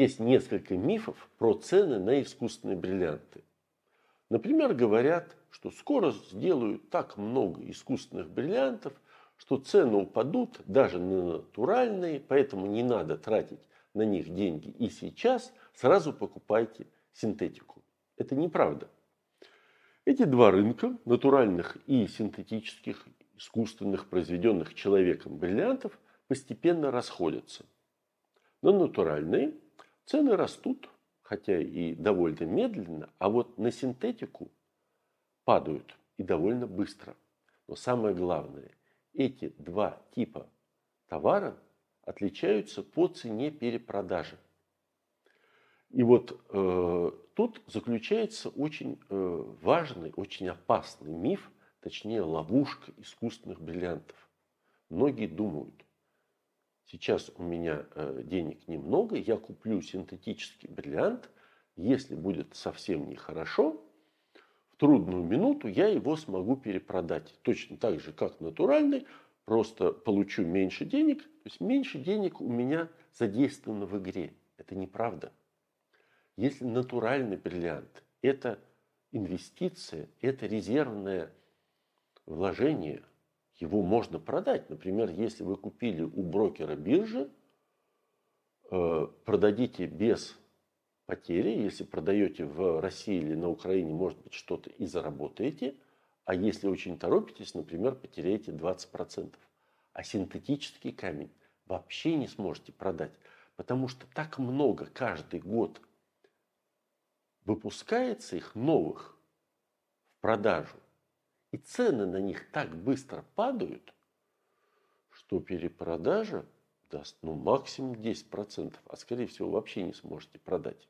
есть несколько мифов про цены на искусственные бриллианты. Например, говорят, что скоро сделают так много искусственных бриллиантов, что цены упадут даже на натуральные, поэтому не надо тратить на них деньги и сейчас сразу покупайте синтетику. Это неправда. Эти два рынка, натуральных и синтетических, искусственных, произведенных человеком бриллиантов, постепенно расходятся. На натуральные цены растут, хотя и довольно медленно, а вот на синтетику падают и довольно быстро. Но самое главное, эти два типа товара отличаются по цене перепродажи. И вот э, тут заключается очень э, важный, очень опасный миф, точнее ловушка искусственных бриллиантов. Многие думают, сейчас у меня э, денег немного, я куплю синтетический бриллиант, если будет совсем нехорошо, в трудную минуту я его смогу перепродать. Точно так же, как натуральный, просто получу меньше денег, то есть меньше денег у меня задействовано в игре. Это неправда. Если натуральный бриллиант – это инвестиция, это резервное вложение, его можно продать. Например, если вы купили у брокера биржи, э, продадите без потери. Если продаете в России или на Украине, может быть, что-то и заработаете. А если очень торопитесь, например, потеряете 20%. А синтетический камень вообще не сможете продать, потому что так много каждый год выпускается их новых в продажу, и цены на них так быстро падают, что перепродажа даст ну, максимум 10%, а скорее всего вообще не сможете продать.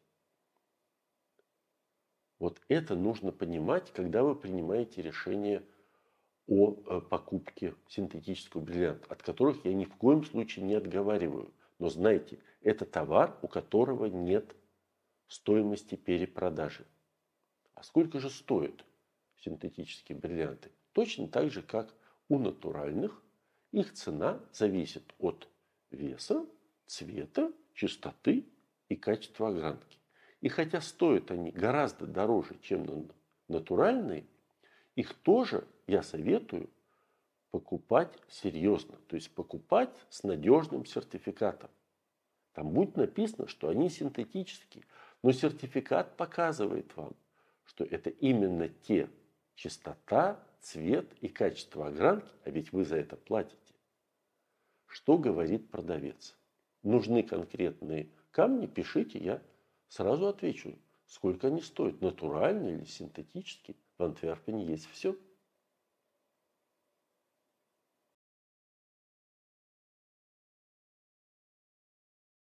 Вот это нужно понимать, когда вы принимаете решение о э, покупке синтетического бриллианта, от которых я ни в коем случае не отговариваю. Но знайте, это товар, у которого нет стоимости перепродажи. А сколько же стоят синтетические бриллианты? Точно так же, как у натуральных. Их цена зависит от веса, цвета, чистоты и качества огранки. И хотя стоят они гораздо дороже, чем натуральные, их тоже я советую покупать серьезно. То есть покупать с надежным сертификатом. Там будет написано, что они синтетические. Но сертификат показывает вам, что это именно те чистота, цвет и качество огранки, а ведь вы за это платите. Что говорит продавец? Нужны конкретные камни, пишите, я сразу отвечу, сколько они стоят, натуральные или синтетические. В Антверпене есть все.